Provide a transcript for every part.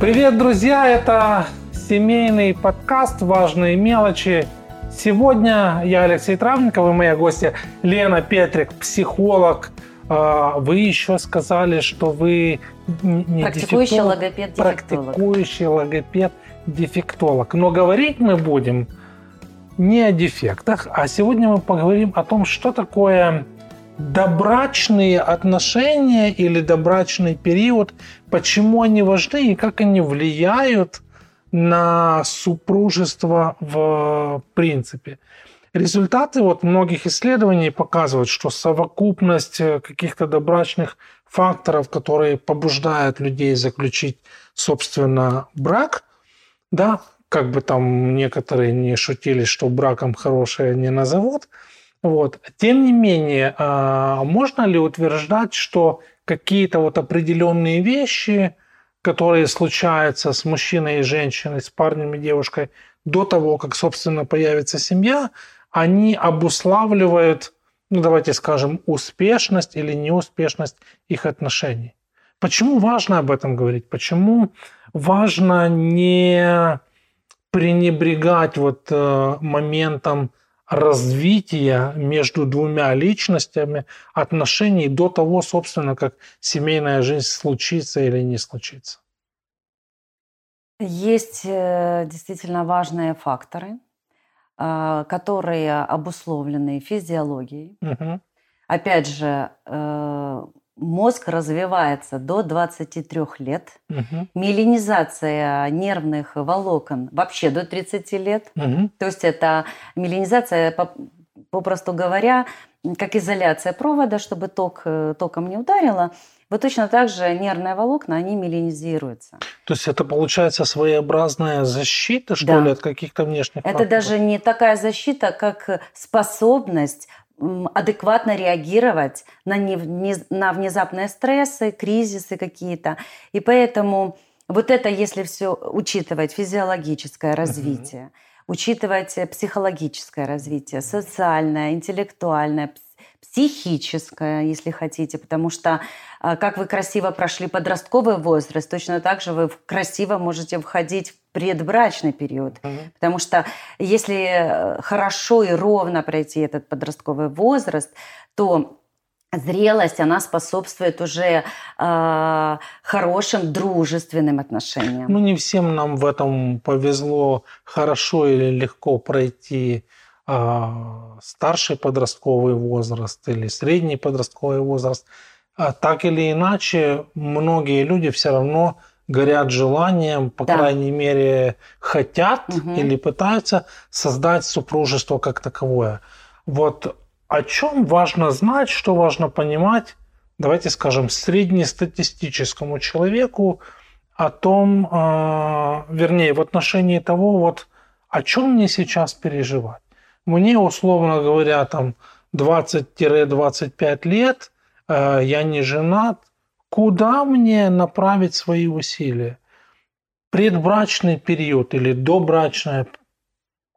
Привет, друзья! Это семейный подкаст «Важные мелочи». Сегодня я Алексей Травников и моя гостья Лена Петрик, психолог. А, вы еще сказали, что вы не практикующий логопед Практикующий логопед дефектолог. Но говорить мы будем не о дефектах, а сегодня мы поговорим о том, что такое добрачные отношения или добрачный период, почему они важны и как они влияют на супружество в принципе. Результаты вот многих исследований показывают, что совокупность каких-то добрачных факторов, которые побуждают людей заключить, собственно, брак, да, как бы там некоторые не шутили, что браком хорошее не назовут – вот. Тем не менее, а, можно ли утверждать, что какие-то вот определенные вещи, которые случаются с мужчиной и женщиной, с парнем и девушкой до того, как, собственно, появится семья, они обуславливают, ну давайте скажем, успешность или неуспешность их отношений. Почему важно об этом говорить? Почему важно не пренебрегать вот э, моментом развития между двумя личностями отношений до того, собственно, как семейная жизнь случится или не случится? Есть э, действительно важные факторы, э, которые обусловлены физиологией. Угу. Опять же, э, мозг развивается до 23 лет, угу. миелинизация нервных волокон вообще до 30 лет. Угу. То есть это миелинизация, попросту говоря, как изоляция провода, чтобы ток э, током не ударило. Вот точно так же нервные волокна, они миелинизируются. То есть это получается своеобразная защита, что да. ли, от каких-то внешних Это факторов? даже не такая защита, как способность адекватно реагировать на, не, не, на внезапные стрессы, кризисы какие-то. И поэтому вот это, если все учитывать, физиологическое развитие, угу. учитывать психологическое развитие, социальное, интеллектуальное, психическое, если хотите, потому что а, как вы красиво прошли подростковый возраст, точно так же вы красиво можете входить в предбрачный период. Угу. Потому что если э, хорошо и ровно пройти этот подростковый возраст, то зрелость, она способствует уже э, хорошим дружественным отношениям. Ну, не всем нам в этом повезло хорошо или легко пройти э, старший подростковый возраст или средний подростковый возраст. А так или иначе, многие люди все равно горят желанием, по да. крайней мере, хотят угу. или пытаются создать супружество как таковое. Вот о чем важно знать, что важно понимать, давайте скажем, среднестатистическому человеку о том, э, вернее, в отношении того, вот о чем мне сейчас переживать. Мне, условно говоря, там 20-25 лет, э, я не женат, Куда мне направить свои усилия? Предбрачный период или добрачная,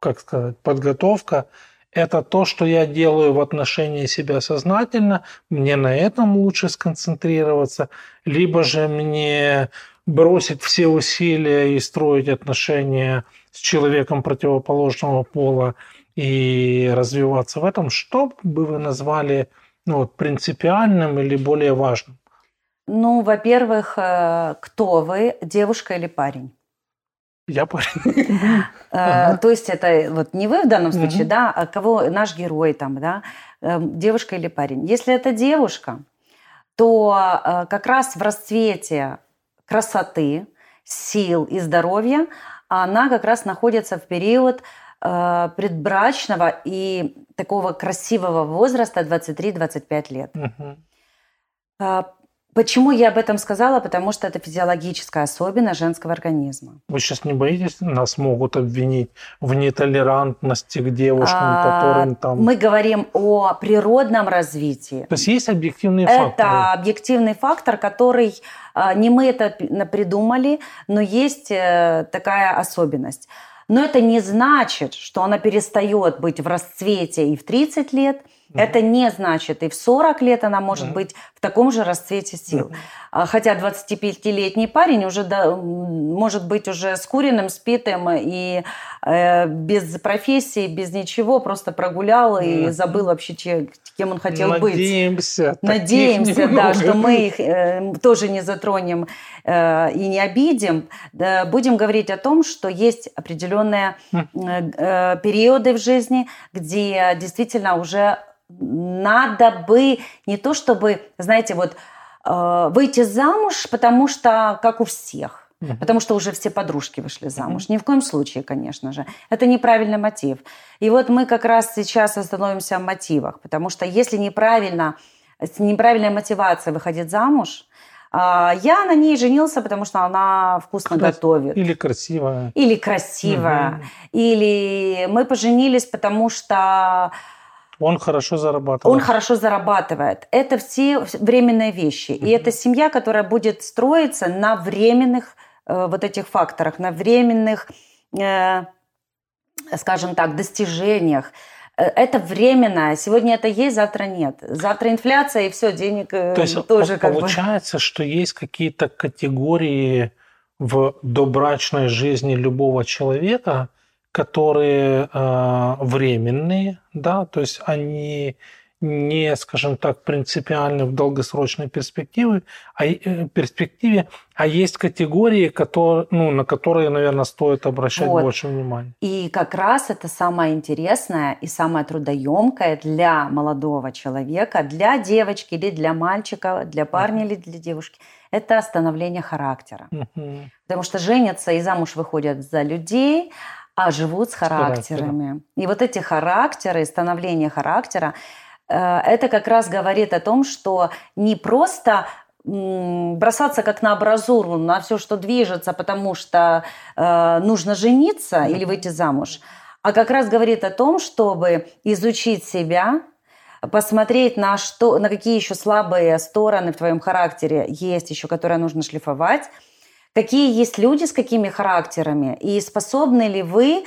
как сказать, подготовка – это то, что я делаю в отношении себя сознательно, мне на этом лучше сконцентрироваться, либо же мне бросить все усилия и строить отношения с человеком противоположного пола и развиваться в этом, что бы вы назвали ну, принципиальным или более важным? Ну, во-первых, э, кто вы, девушка или парень? Я парень. Э, то есть это вот не вы в данном случае, да, а кого наш герой там, да, эм, девушка или парень. Если это девушка, то э, как раз в расцвете красоты, сил и здоровья она как раз находится в период предбрачного и такого красивого возраста 23-25 лет. Почему я об этом сказала? Потому что это физиологическая особенность женского организма. Вы сейчас не боитесь, нас могут обвинить в нетолерантности к девушкам, а, которым там... Мы говорим о природном развитии. То есть есть объективный фактор? Это объективный фактор, который... А, не мы это придумали, но есть э, такая особенность. Но это не значит, что она перестает быть в расцвете и в 30 лет – Это не значит, и в 40 лет она может mm быть в таком же расцвете сил. mm Хотя 25-летний парень уже да, может быть уже скуренным, спитым и э, без профессии, без ничего, просто прогулял и забыл вообще, кем он хотел Надеемся, быть. Надеемся, да, что мы их э, тоже не затронем э, и не обидим. Да, будем говорить о том, что есть определенные э, э, периоды в жизни, где действительно уже надо бы не то чтобы, знаете, вот э, выйти замуж, потому что как у всех. Потому что уже все подружки вышли замуж. Ни в коем случае, конечно же. Это неправильный мотив. И вот мы как раз сейчас остановимся в мотивах. Потому что если неправильно, неправильная мотивация выходить замуж, а, я на ней женился, потому что она вкусно Крас... готовит. Или красивая. Или красивая. Угу. Или мы поженились, потому что он хорошо зарабатывает. Он хорошо зарабатывает. Это все временные вещи. И это семья, которая будет строиться на временных э, вот этих факторах, на временных, э, скажем так, достижениях. Э, это временно. Сегодня это есть, завтра нет. Завтра инфляция, и все, денег э, То есть тоже как получается, бы... что есть какие-то категории в добрачной жизни любого человека – которые э, временные, да, то есть они не, скажем так, принципиальны в долгосрочной перспективе, а, э, перспективе, а есть категории, которые, ну, на которые, наверное, стоит обращать вот. больше внимания. И как раз это самое интересное и самое трудоемкое для молодого человека, для девочки или для мальчика, для парня uh-huh. или для девушки – это становление характера. Uh-huh. Потому что женятся и замуж выходят за людей, а живут с характерами. И вот эти характеры, становление характера, э, это как раз говорит о том, что не просто бросаться как на абразуру, на все, что движется, потому что э, нужно жениться или выйти замуж, а как раз говорит о том, чтобы изучить себя, посмотреть на что, на какие еще слабые стороны в твоем характере есть еще, которые нужно шлифовать, какие есть люди с какими характерами, и способны ли вы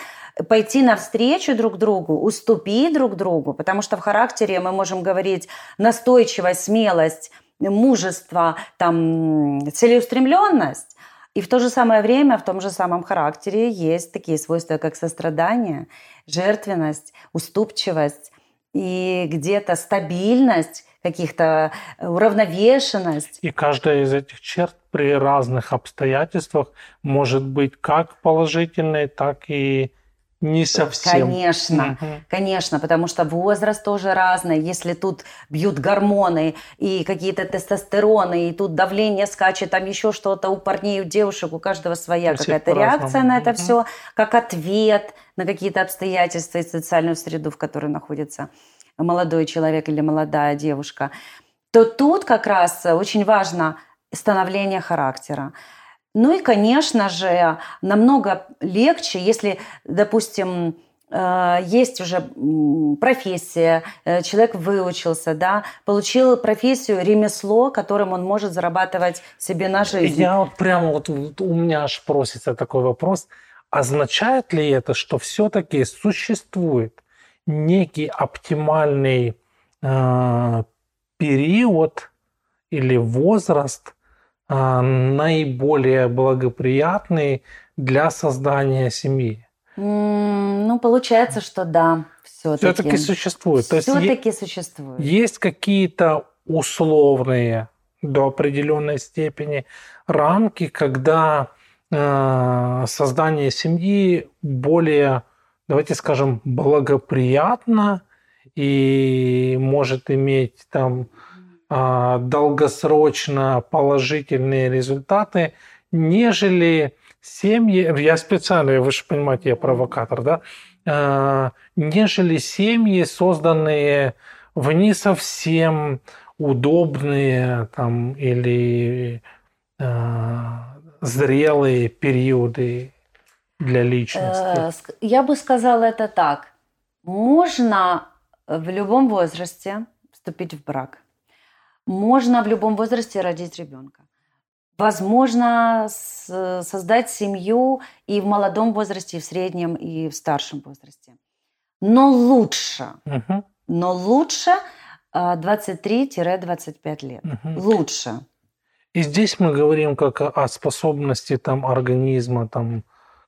пойти навстречу друг другу, уступить друг другу, потому что в характере мы можем говорить настойчивость, смелость, мужество, там, целеустремленность. И в то же самое время в том же самом характере есть такие свойства, как сострадание, жертвенность, уступчивость и где-то стабильность, каких-то э, уравновешенность. И каждая из этих черт при разных обстоятельствах может быть как положительной, так и не совсем. Конечно, угу. конечно, потому что возраст тоже разный. Если тут бьют гормоны и какие-то тестостероны, и тут давление скачет, там еще что-то у парней, у девушек, у каждого своя какая-то реакция на это угу. все, как ответ на какие-то обстоятельства и социальную среду, в которой находится молодой человек или молодая девушка, то тут как раз очень важно становление характера. Ну и, конечно же, намного легче, если, допустим, э, есть уже профессия, э, человек выучился, да, получил профессию, ремесло, которым он может зарабатывать себе на жизнь. Я вот прямо вот у меня аж просится такой вопрос. Означает ли это, что все-таки существует некий оптимальный э, период или возраст э, наиболее благоприятный для создания семьи? ну, получается, что да, все-таки. Все-таки существует. Все-таки существует. Есть какие-то условные до определенной степени рамки, когда э, создание семьи более давайте скажем, благоприятно и может иметь там а, долгосрочно положительные результаты, нежели семьи, я специально, вы же понимаете, я провокатор, да, а, нежели семьи, созданные в не совсем удобные там или а, зрелые периоды для личности? Э, я бы сказала это так. Можно в любом возрасте вступить в брак. Можно в любом возрасте родить ребенка. Возможно создать семью и в молодом возрасте, и в среднем, и в старшем возрасте. Но лучше, угу. Но лучше 23-25 лет. Угу. Лучше. И здесь мы говорим как о способности там организма там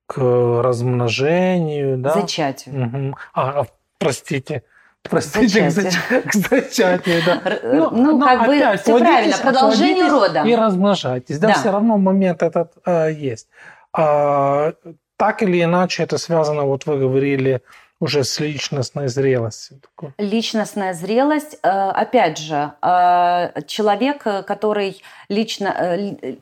к размножению, да? Зачатию. Угу. А, простите. Простите, зачатие. к, зачатию, да. Ну, ну как бы все правильно, продолжение рода. И размножайтесь. Да, да, все равно момент этот э, есть. А, так или иначе это связано, вот вы говорили, уже с личностной зрелостью. Личностная зрелость, э, опять же, э, человек, который лично,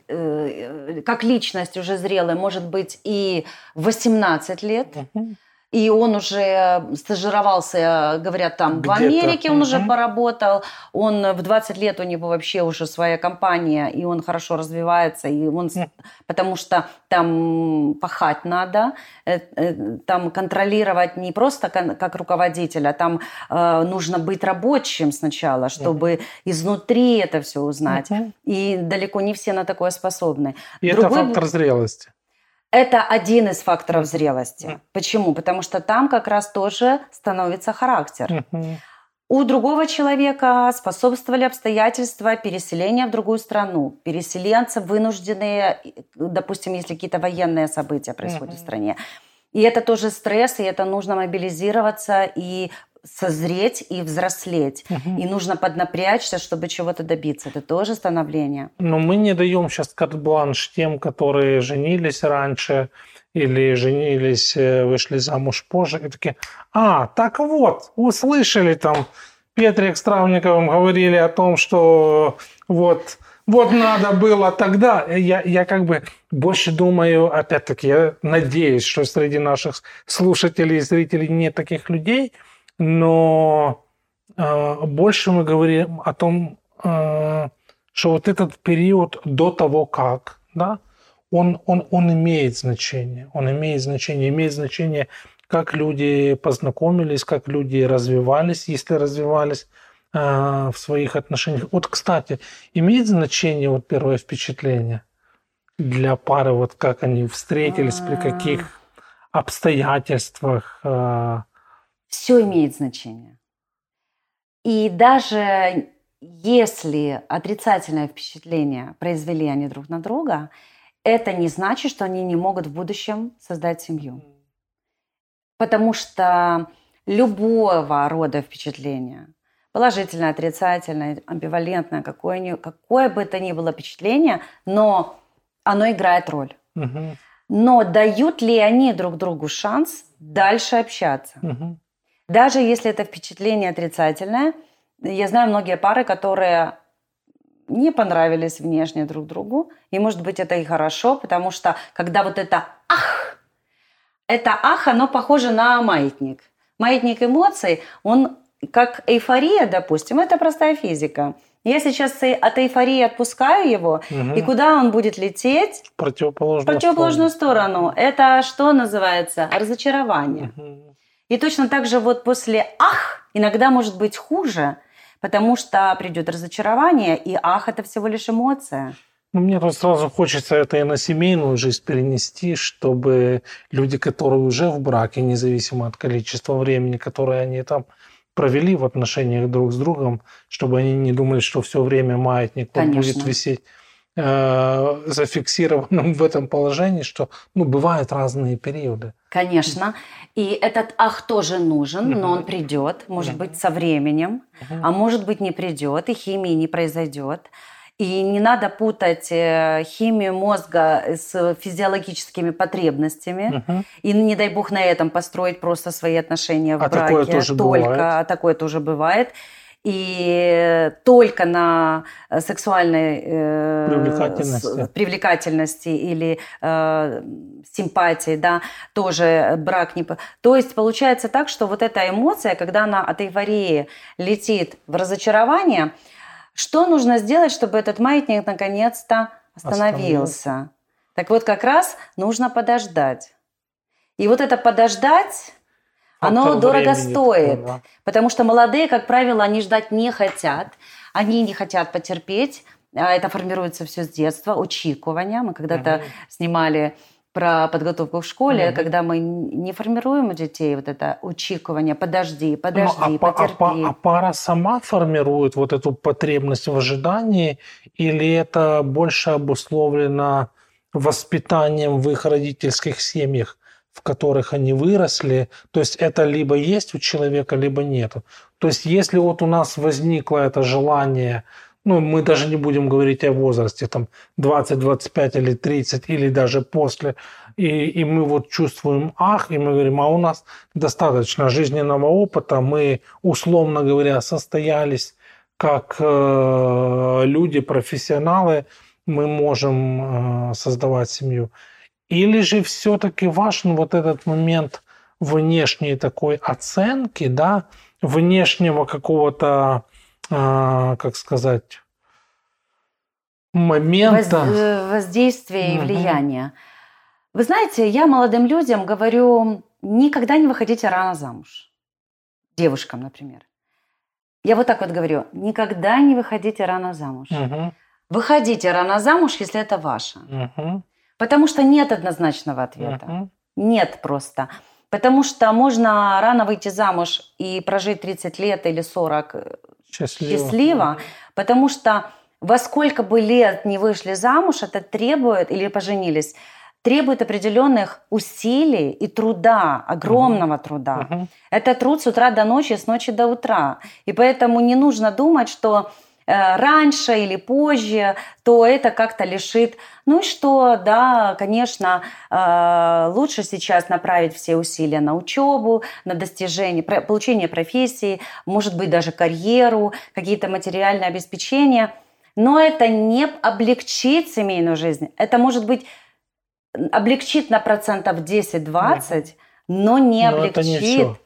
э, как личность уже зрелая, может быть и 18 лет. Угу и он уже стажировался, говорят, там в Америке он угу. уже поработал, он в 20 лет у него вообще уже своя компания, и он хорошо развивается, и он, потому что там пахать надо, э, э, там контролировать не просто как руководитель, а там э, нужно быть рабочим сначала, чтобы изнутри это все узнать. И далеко не все на такое способны. И Другой... это фактор зрелости. Это один из факторов зрелости. Почему? Потому что там как раз тоже становится характер. У другого человека способствовали обстоятельства переселения в другую страну. Переселенцы вынужденные, допустим, если какие-то военные события происходят uh-huh. в стране. И это тоже стресс, и это нужно мобилизироваться и созреть и взрослеть. Угу. И нужно поднапрячься, чтобы чего-то добиться. Это тоже становление. Но мы не даем сейчас карт-бланш тем, которые женились раньше или женились, э, вышли замуж позже. И такие, а, так вот, услышали там, Петрик с Травниковым говорили о том, что вот вот надо было тогда. Я, я как бы больше думаю, опять-таки, я надеюсь, что среди наших слушателей и зрителей нет таких людей, но э, больше мы говорим о том, э, что вот этот период до того, как, да, он, он, он имеет значение. Он имеет значение. Имеет значение, как люди познакомились, как люди развивались, если развивались э, в своих отношениях. Вот, кстати, имеет значение вот первое впечатление для пары, вот как они встретились, при каких обстоятельствах, э, все имеет значение. И даже если отрицательное впечатление произвели они друг на друга, это не значит, что они не могут в будущем создать семью. Потому что любого рода впечатление, положительное, отрицательное, амбивалентное, какое, какое бы это ни было впечатление, но оно играет роль. Угу. Но дают ли они друг другу шанс дальше общаться? Угу. Даже если это впечатление отрицательное, я знаю многие пары, которые не понравились внешне друг другу. И, может быть, это и хорошо, потому что когда вот это «ах», это «ах», оно похоже на маятник. Маятник эмоций, он как эйфория, допустим, это простая физика. Я сейчас от эйфории отпускаю его, угу. и куда он будет лететь? В противоположную, в противоположную сторону. сторону. Это что называется? Разочарование. Угу. И точно так же вот после «ах» иногда может быть хуже, потому что придет разочарование, и «ах» – это всего лишь эмоция. Ну, мне тут сразу хочется это и на семейную жизнь перенести, чтобы люди, которые уже в браке, независимо от количества времени, которое они там провели в отношениях друг с другом, чтобы они не думали, что все время маятник будет висеть э, зафиксированным в этом положении, что ну, бывают разные периоды. Конечно. И этот ах тоже нужен, но он придет, может быть, со временем, а может быть, не придет, и химии не произойдет. И не надо путать э, химию мозга с физиологическими потребностями. Угу. И не дай бог на этом построить просто свои отношения в а браке. Такое тоже Только бывает. такое тоже бывает и только на э, сексуальной э, привлекательности, привлекательности или э, симпатии, да, тоже брак не... То есть получается так, что вот эта эмоция, когда она от эйфории летит в разочарование, что нужно сделать, чтобы этот маятник наконец-то остановился? Так вот, как раз нужно подождать. И вот это подождать оно дорого стоит, такого. потому что молодые, как правило, они ждать не хотят, они не хотят потерпеть. А это формируется все с детства, очікування. Мы когда-то угу. снимали про подготовку в школе, mm-hmm. когда мы не формируем у детей вот это учитывание, подожди, подожди, ну, а, потерпи. А, а пара сама формирует вот эту потребность в ожидании, или это больше обусловлено воспитанием в их родительских семьях, в которых они выросли? То есть это либо есть у человека, либо нет. То есть если вот у нас возникло это желание ну, мы даже не будем говорить о возрасте, там, 20, 25 или 30, или даже после, и, и мы вот чувствуем ах, и мы говорим, а у нас достаточно жизненного опыта, мы, условно говоря, состоялись как э, люди, профессионалы, мы можем э, создавать семью. Или же все-таки важен вот этот момент внешней такой оценки, да, внешнего какого-то а, как сказать, момента. Воз, э, воздействия и влияния. Вы знаете, я молодым людям говорю, никогда не выходите рано замуж. Девушкам, например. Я вот так вот говорю, никогда не выходите рано замуж. Угу. Выходите рано замуж, если это ваше. Угу. Потому что нет однозначного ответа. Угу. Нет просто. Потому что можно рано выйти замуж и прожить 30 лет или 40 счастливо, счастливо потому что во сколько бы лет не вышли замуж, это требует, или поженились, требует определенных усилий и труда, огромного uh-huh. труда. Uh-huh. Это труд с утра до ночи, с ночи до утра. И поэтому не нужно думать, что Э, раньше или позже, то это как-то лишит. Ну и что, да, конечно, э, лучше сейчас направить все усилия на учебу, на достижение, получение профессии, может быть, даже карьеру, какие-то материальные обеспечения. Но это не облегчит семейную жизнь. Это может быть облегчит на процентов 10-20, но не но облегчит. Это не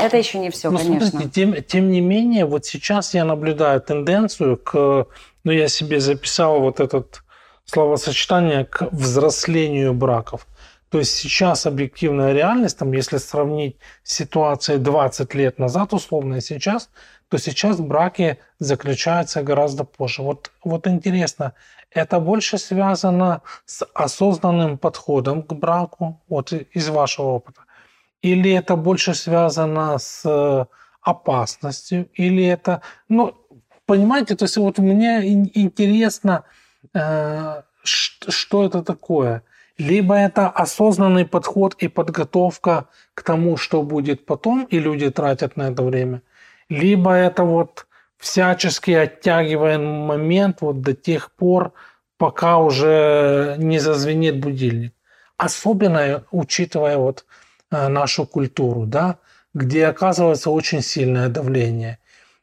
это еще не все, ну, конечно. Смотрите, тем, тем не менее, вот сейчас я наблюдаю тенденцию к, ну, я себе записал вот этот словосочетание к взрослению браков. То есть сейчас объективная реальность, там, если сравнить ситуацию 20 лет назад, условно, и сейчас, то сейчас браки заключаются гораздо позже. Вот, вот интересно, это больше связано с осознанным подходом к браку, вот из вашего опыта, или это больше связано с э, опасностью, или это, ну, понимаете, то есть вот мне интересно, э, что это такое. Либо это осознанный подход и подготовка к тому, что будет потом, и люди тратят на это время, либо это вот всячески оттягиваем момент вот до тех пор, пока уже не зазвенит будильник. Особенно учитывая вот Э, нашу культуру, да, где оказывается очень сильное давление.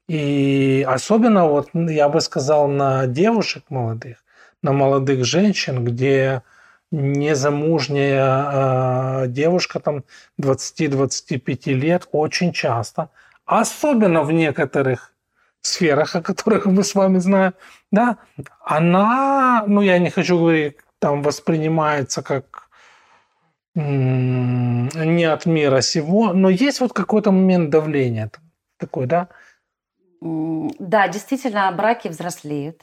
И особенно, вот, я бы сказал, на девушек молодых, на молодых женщин, где незамужняя э, девушка там 20-25 лет очень часто, особенно в некоторых сферах, о которых мы с вами знаем, да, она, ну я не хочу говорить, там воспринимается как не от мира сего, но есть вот какой-то момент давления такой, да? Да, действительно, браки взрослеют.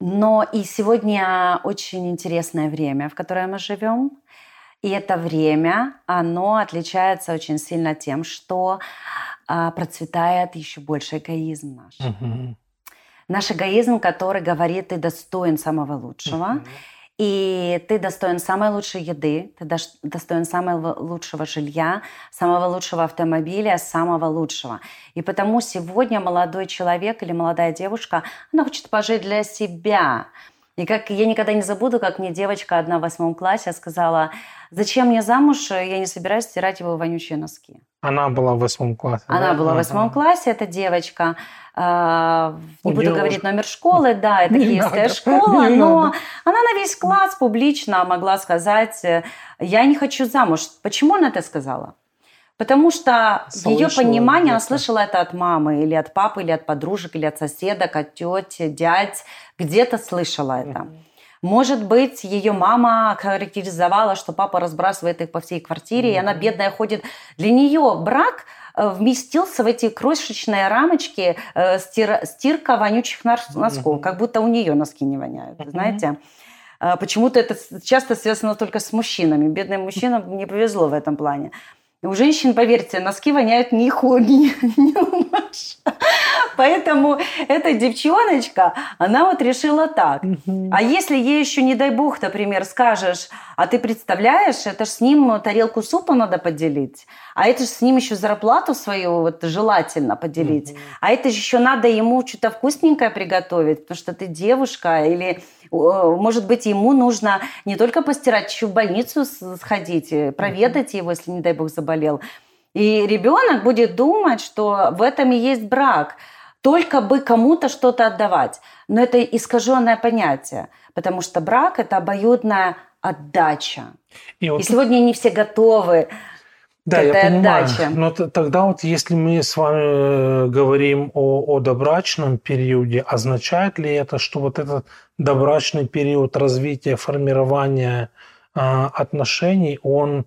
Но и сегодня очень интересное время, в которое мы живем. И это время, оно отличается очень сильно тем, что а, процветает еще больше эгоизм наш. Угу. Наш эгоизм, который говорит, ты достоин самого лучшего. Угу и ты достоин самой лучшей еды, ты достоин самого лучшего жилья, самого лучшего автомобиля, самого лучшего. И потому сегодня молодой человек или молодая девушка, она хочет пожить для себя. И как я никогда не забуду, как мне девочка одна в восьмом классе сказала, зачем мне замуж, я не собираюсь стирать его вонючие носки. Она была в восьмом классе. Она да? была в восьмом классе, эта девочка. А, не буду девушки. говорить номер школы, да, это не киевская надо, школа, но надо. она на весь класс публично могла сказать, я не хочу замуж. Почему она это сказала? Потому что слышала ее понимание, она слышала это от мамы, или от папы, или от подружек, или от соседок, от тети, дядь, где-то слышала это. Может быть, ее мама характеризовала, что папа разбрасывает их по всей квартире, mm-hmm. и она бедная ходит. Для нее брак Э, вместился в эти крошечные рамочки э, стир, стирка вонючих носков, как будто у нее носки не воняют, знаете. А, почему-то это часто связано только с мужчинами. Бедным мужчинам не повезло в этом плане. У женщин, поверьте, носки воняют не хуги, не Поэтому эта девчоночка, она вот решила так. А если ей еще, не дай бог, например, скажешь, а ты представляешь, это ж с ним тарелку супа надо поделить, а это же с ним еще зарплату свою вот желательно поделить, а это же еще надо ему что-то вкусненькое приготовить, потому что ты девушка, или может быть, ему нужно не только постирать, еще в больницу сходить, э, проведать его, если, не дай бог, заболел. И ребенок будет думать, что в этом и есть брак. Только бы кому-то что-то отдавать. Но это искаженное понятие, потому что брак – это обоюдная отдача. И, вот и сегодня не все готовы да, я понимаю. Отдача. Но тогда вот если мы с вами э, говорим о, о добрачном периоде, означает ли это, что вот этот добрачный период развития, формирования э, отношений, он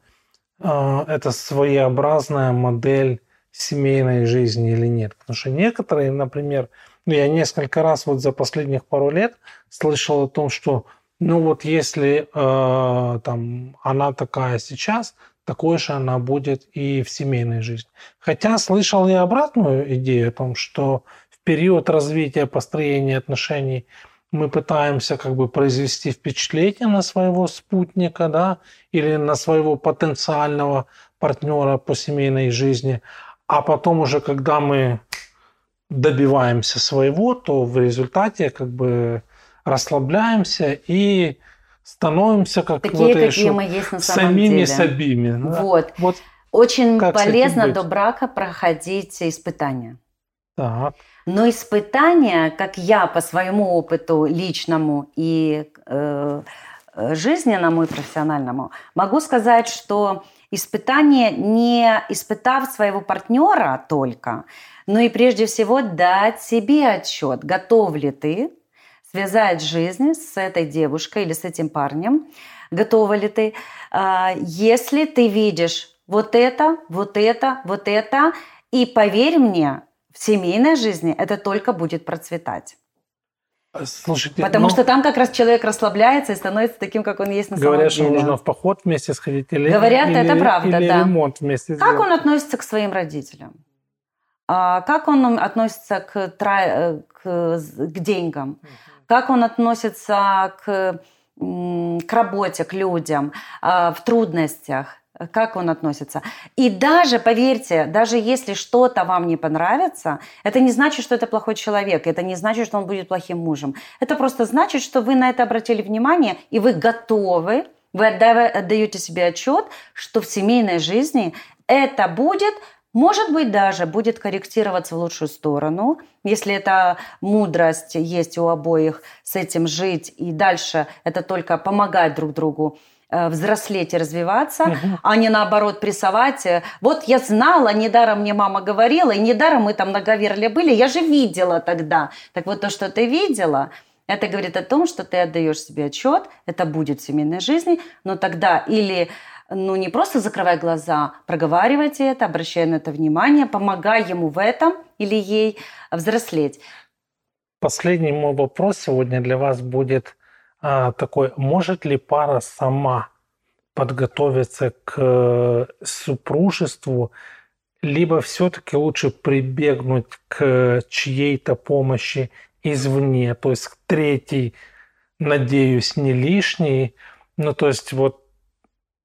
э, это своеобразная модель семейной жизни или нет? Потому что некоторые, например, ну, я несколько раз вот за последних пару лет слышал о том, что ну вот если э, там она такая сейчас, такой же она будет и в семейной жизни. Хотя слышал и обратную идею о том, что в период развития построения отношений мы пытаемся как бы произвести впечатление на своего спутника, да, или на своего потенциального партнера по семейной жизни, а потом уже, когда мы добиваемся своего, то в результате как бы расслабляемся и становимся как Такие, вот, какие мы есть на самом самими деле. собими. Да? Вот. вот. Очень полезно до брака проходить испытания. Так. Но испытания, как я по своему опыту личному и э, жизненному и профессиональному, могу сказать, что испытание не испытав своего партнера только, но и прежде всего дать себе отчет, готов ли ты связать жизнь с этой девушкой или с этим парнем, готова ли ты. А, если ты видишь вот это, вот это, вот это, и поверь мне, в семейной жизни это только будет процветать. Слушайте, Потому ну, что там как раз человек расслабляется и становится таким, как он есть на говорят, самом деле. Говорят, что нужно в поход вместе сходить или Говорят, или, это правда, или да. ремонт вместе Как сделать. он относится к своим родителям? А как он относится к, к, к деньгам? как он относится к, к работе, к людям, а, в трудностях, как он относится. И даже, поверьте, даже если что-то вам не понравится, это не значит, что это плохой человек, это не значит, что он будет плохим мужем. Это просто значит, что вы на это обратили внимание, и вы готовы, вы отдаете себе отчет, что в семейной жизни это будет может быть, даже будет корректироваться в лучшую сторону, если эта мудрость есть у обоих с этим жить, и дальше это только помогать друг другу взрослеть и развиваться, угу. а не наоборот прессовать. Вот я знала, недаром мне мама говорила, и недаром мы там на Гаверле были, я же видела тогда. Так вот то, что ты видела, это говорит о том, что ты отдаешь себе отчет, это будет в семейной жизни, но тогда или ну, не просто закрывай глаза, проговаривайте это, обращая на это внимание, помогай ему в этом или ей взрослеть. Последний мой вопрос сегодня для вас будет такой. Может ли пара сама подготовиться к э, супружеству, либо все-таки лучше прибегнуть к чьей-то помощи извне, то есть к третьей, надеюсь, не лишней. Ну, то есть вот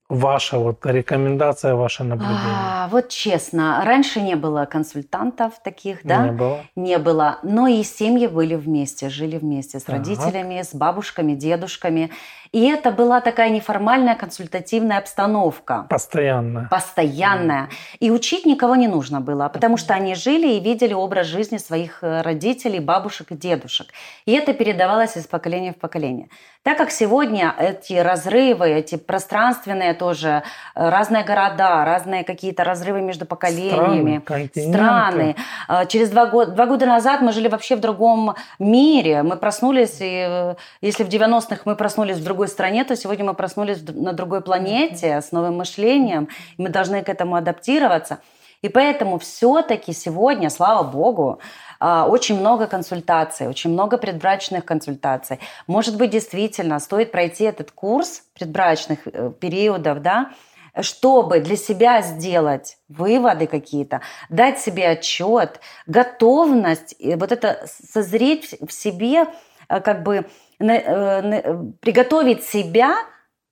ваша вот рекомендация, ваше наблюдение? А, вот честно, раньше не было консультантов таких, да? Не было. Не было. Но и семьи были вместе, жили вместе с так. родителями, с бабушками, дедушками. И это была такая неформальная консультативная обстановка. Постоянная. Постоянная. И учить никого не нужно было, потому что они жили и видели образ жизни своих э, родителей, бабушек и дедушек. И это передавалось из поколения в поколение. Так как сегодня эти разрывы, эти пространственные тоже, э, разные города, разные какие-то разрывы между поколениями, страны, страны. Э, через два года, два года назад мы жили вообще в другом мире. Мы проснулись, и если в 90-х мы проснулись в другой другой стране, то сегодня мы проснулись на другой планете с новым мышлением, и мы должны к этому адаптироваться. И поэтому все-таки сегодня, слава богу, а, очень много консультаций, очень много предбрачных консультаций. Может быть, действительно стоит пройти этот курс предбрачных э, периодов, да, чтобы для себя сделать выводы какие-то, дать себе отчет, готовность, вот это созреть в себе, э, как бы э, приготовить себя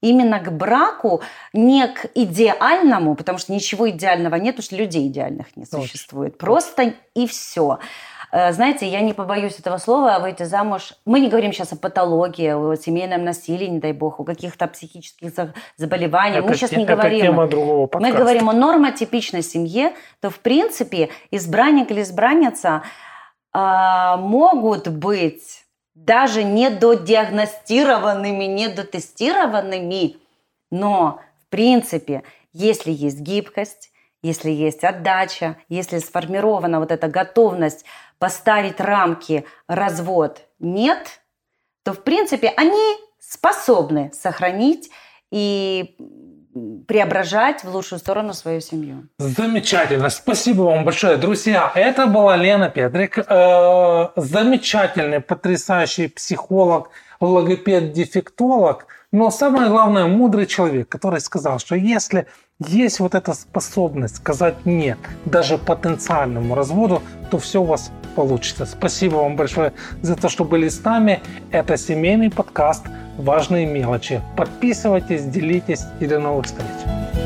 именно к браку, не к идеальному, потому что ничего идеального нет, что людей идеальных не существует. Просто и все. Э, знаете, я не побоюсь этого слова, выйти замуж. Мы не говорим сейчас о патологии, о семейном насилии, не дай бог, о каких-то психических заболеваниях. Это Мы сейчас не говорим. тема другого Мы говорим о нормотипичной семье, то в принципе избранник или избранница а, могут быть даже недодиагностированными, недотестированными, но в принципе, если есть гибкость, если есть отдача, если сформирована вот эта готовность поставить рамки развод нет, то в принципе они способны сохранить и преображать в лучшую сторону свою семью. Замечательно. Спасибо вам большое, друзья. Это была Лена Петрик, э, замечательный, потрясающий психолог, логопед, дефектолог, но самое главное, мудрый человек, который сказал, что если есть вот эта способность сказать «нет» даже потенциальному разводу, то все у вас получится. Спасибо вам большое за то, что были с нами. Это семейный подкаст «Важные мелочи». Подписывайтесь, делитесь и до новых встреч.